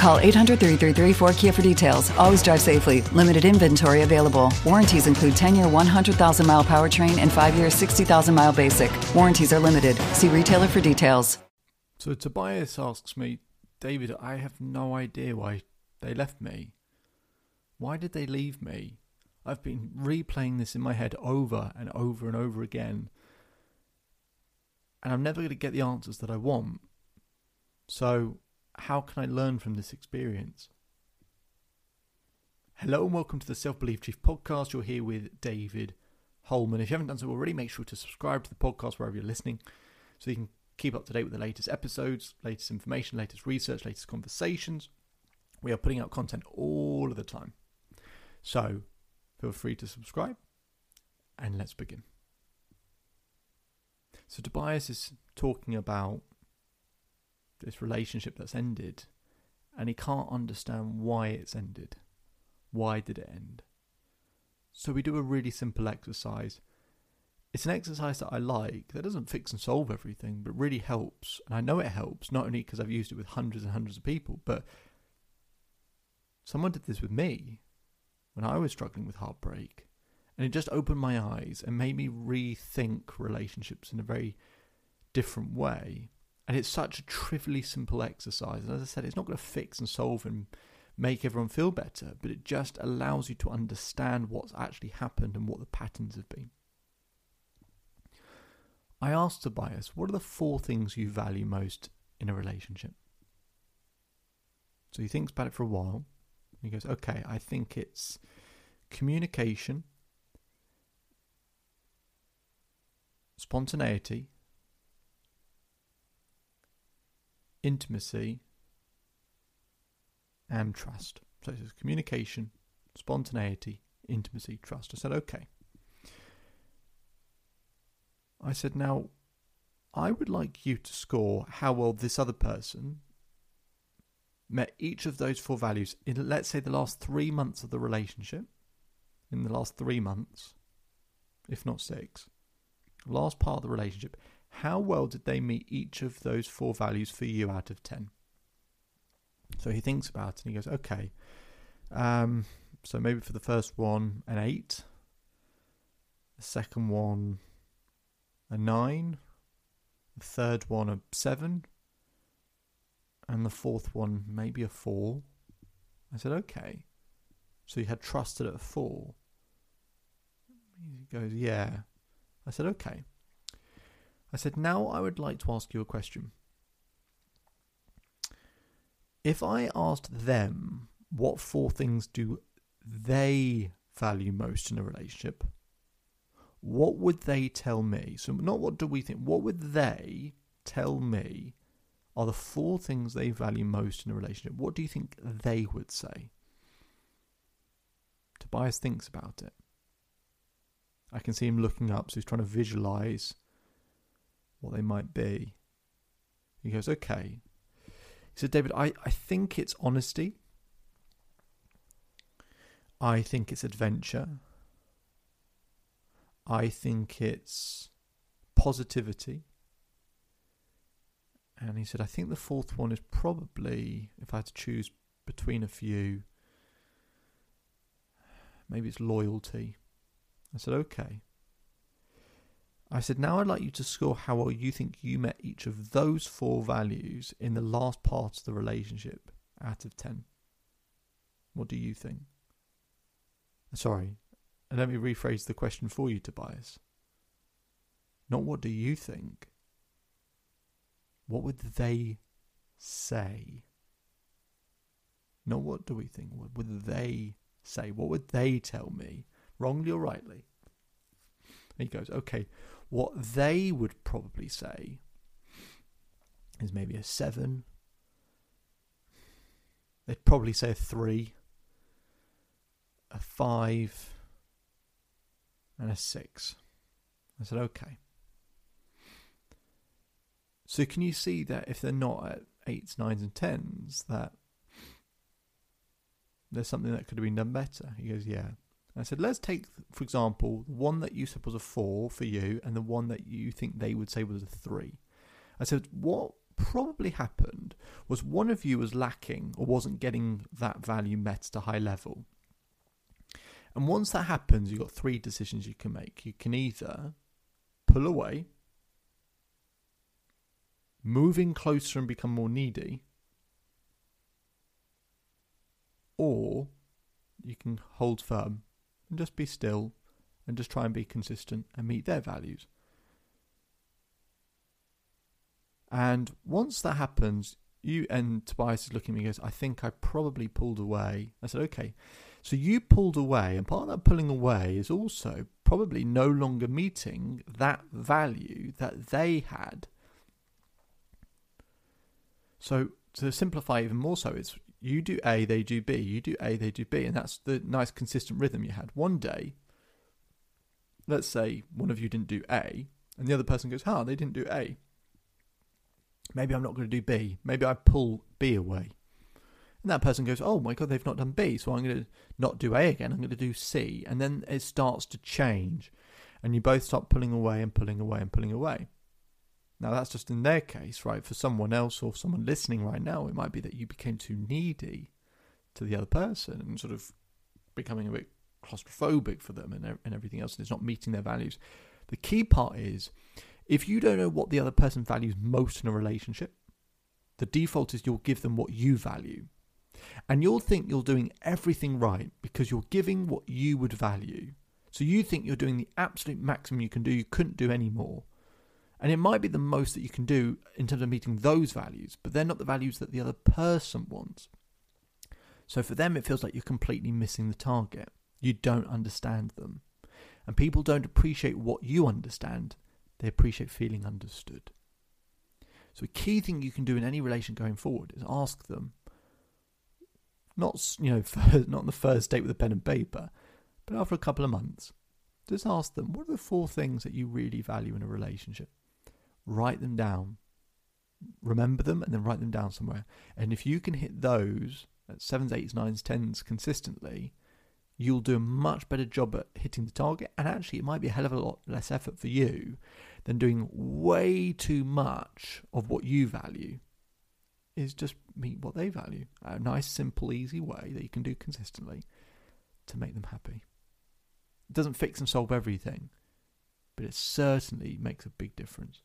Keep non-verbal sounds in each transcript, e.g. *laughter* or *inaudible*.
Call 800 333 4KIA for details. Always drive safely. Limited inventory available. Warranties include 10 year 100,000 mile powertrain and 5 year 60,000 mile basic. Warranties are limited. See retailer for details. So Tobias asks me, David, I have no idea why they left me. Why did they leave me? I've been replaying this in my head over and over and over again. And I'm never going to get the answers that I want. So, how can I learn from this experience? Hello and welcome to the Self Belief Chief podcast. You're here with David Hulman. If you haven't done so already, make sure to subscribe to the podcast wherever you're listening so you can keep up to date with the latest episodes, latest information, latest research, latest conversations. We are putting out content all of the time. So feel free to subscribe and let's begin. So Tobias is talking about this relationship that's ended and he can't understand why it's ended. Why did it end? So we do a really simple exercise. It's an exercise that I like that doesn't fix and solve everything, but really helps. And I know it helps, not only because I've used it with hundreds and hundreds of people, but someone did this with me when I was struggling with heartbreak. And it just opened my eyes and made me rethink relationships in a very different way. And it's such a trivially simple exercise. And as I said, it's not going to fix and solve and make everyone feel better, but it just allows you to understand what's actually happened and what the patterns have been. I asked Tobias, what are the four things you value most in a relationship? So he thinks about it for a while. He goes, okay, I think it's communication, spontaneity, intimacy, and trust. So it's communication, spontaneity, intimacy, trust. I said, okay. I said, now, I would like you to score how well this other person met each of those four values in, let's say, the last three months of the relationship. In the last three months, if not six, last part of the relationship, how well did they meet each of those four values for you out of 10? So he thinks about it and he goes, okay. Um, so maybe for the first one, an 8. The second one, a 9. The third one, a 7. And the fourth one, maybe a 4. I said, okay. So you had trusted at a 4. He goes, yeah. I said, okay. I said, now I would like to ask you a question. If I asked them what four things do they value most in a relationship, what would they tell me? So, not what do we think, what would they tell me are the four things they value most in a relationship? What do you think they would say? Tobias thinks about it. I can see him looking up, so he's trying to visualize what they might be. He goes, okay. He said, David, I, I think it's honesty. I think it's adventure. I think it's positivity. And he said, I think the fourth one is probably, if I had to choose between a few, maybe it's loyalty. I said, okay. I said, now I'd like you to score how well you think you met each of those four values in the last part of the relationship out of 10. What do you think? Sorry, and let me rephrase the question for you, Tobias. Not what do you think? what would they say? Not what do we think? What would they say? What would they tell me, wrongly or rightly? And he goes, okay, what they would probably say is maybe a seven. They'd probably say a three, a five, and a six. I said, okay. So can you see that if they're not at eights, nines, and tens, that there's something that could have been done better? He goes, yeah. I said, let's take, for example, one that you said was a four for you, and the one that you think they would say was a three. I said, what probably happened was one of you was lacking or wasn't getting that value met at a high level. And once that happens, you've got three decisions you can make. You can either pull away, move in closer and become more needy, or you can hold firm and just be still and just try and be consistent and meet their values. And once that happens, you and Tobias is looking at me and goes, I think I probably pulled away. I said, okay. So you pulled away, and part of that pulling away is also probably no longer meeting that value that they had. So to simplify even more so, it's you do A, they do B, you do A, they do B, and that's the nice consistent rhythm you had. One day, let's say one of you didn't do A, and the other person goes, "Ah, they didn't do A." Maybe I'm not going to do B. Maybe I pull B away. And that person goes, oh my God, they've not done B, so I'm going to not do A again, I'm going to do C. And then it starts to change. And you both start pulling away and pulling away and pulling away. Now, that's just in their case, right? For someone else or someone listening right now, it might be that you became too needy to the other person and sort of becoming a bit claustrophobic for them and, and everything else, and it's not meeting their values. The key part is if you don't know what the other person values most in a relationship, the default is you'll give them what you value. And you'll think you're doing everything right because you're giving what you would value. So you think you're doing the absolute maximum you can do, you couldn't do any more. And it might be the most that you can do in terms of meeting those values, but they're not the values that the other person wants. So for them, it feels like you're completely missing the target. You don't understand them. And people don't appreciate what you understand they appreciate feeling understood. So, a key thing you can do in any relation going forward is ask them, not you know, *laughs* not on the first date with a pen and paper, but after a couple of months, just ask them, what are the four things that you really value in a relationship? Write them down, remember them, and then write them down somewhere. And if you can hit those at sevens, eights, nines, tens consistently, you'll do a much better job at hitting the target. And actually, it might be a hell of a lot less effort for you than doing way too much of what you value. Is just meet what they value. A nice, simple, easy way that you can do consistently to make them happy. It doesn't fix and solve everything, but it certainly makes a big difference.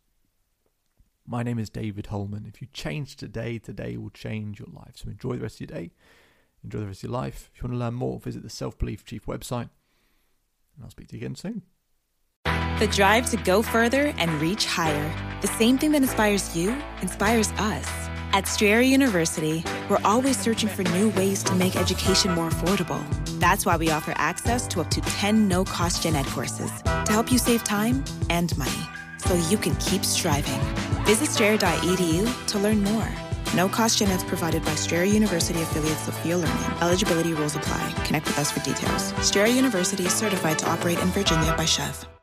My name is David Hulman. If you change today, today will change your life. So enjoy the rest of your day Enjoy the rest of your life. If you want to learn more, visit the Self Belief Chief website. And I'll speak to you again soon. The drive to go further and reach higher. The same thing that inspires you inspires us. At Strayer University, we're always searching for new ways to make education more affordable. That's why we offer access to up to 10 no cost gen ed courses to help you save time and money so you can keep striving. Visit strayer.edu to learn more. No cost gen eds provided by Strayer University affiliates Sophia Learning. Eligibility rules apply. Connect with us for details. Strayer University is certified to operate in Virginia by SCHEV.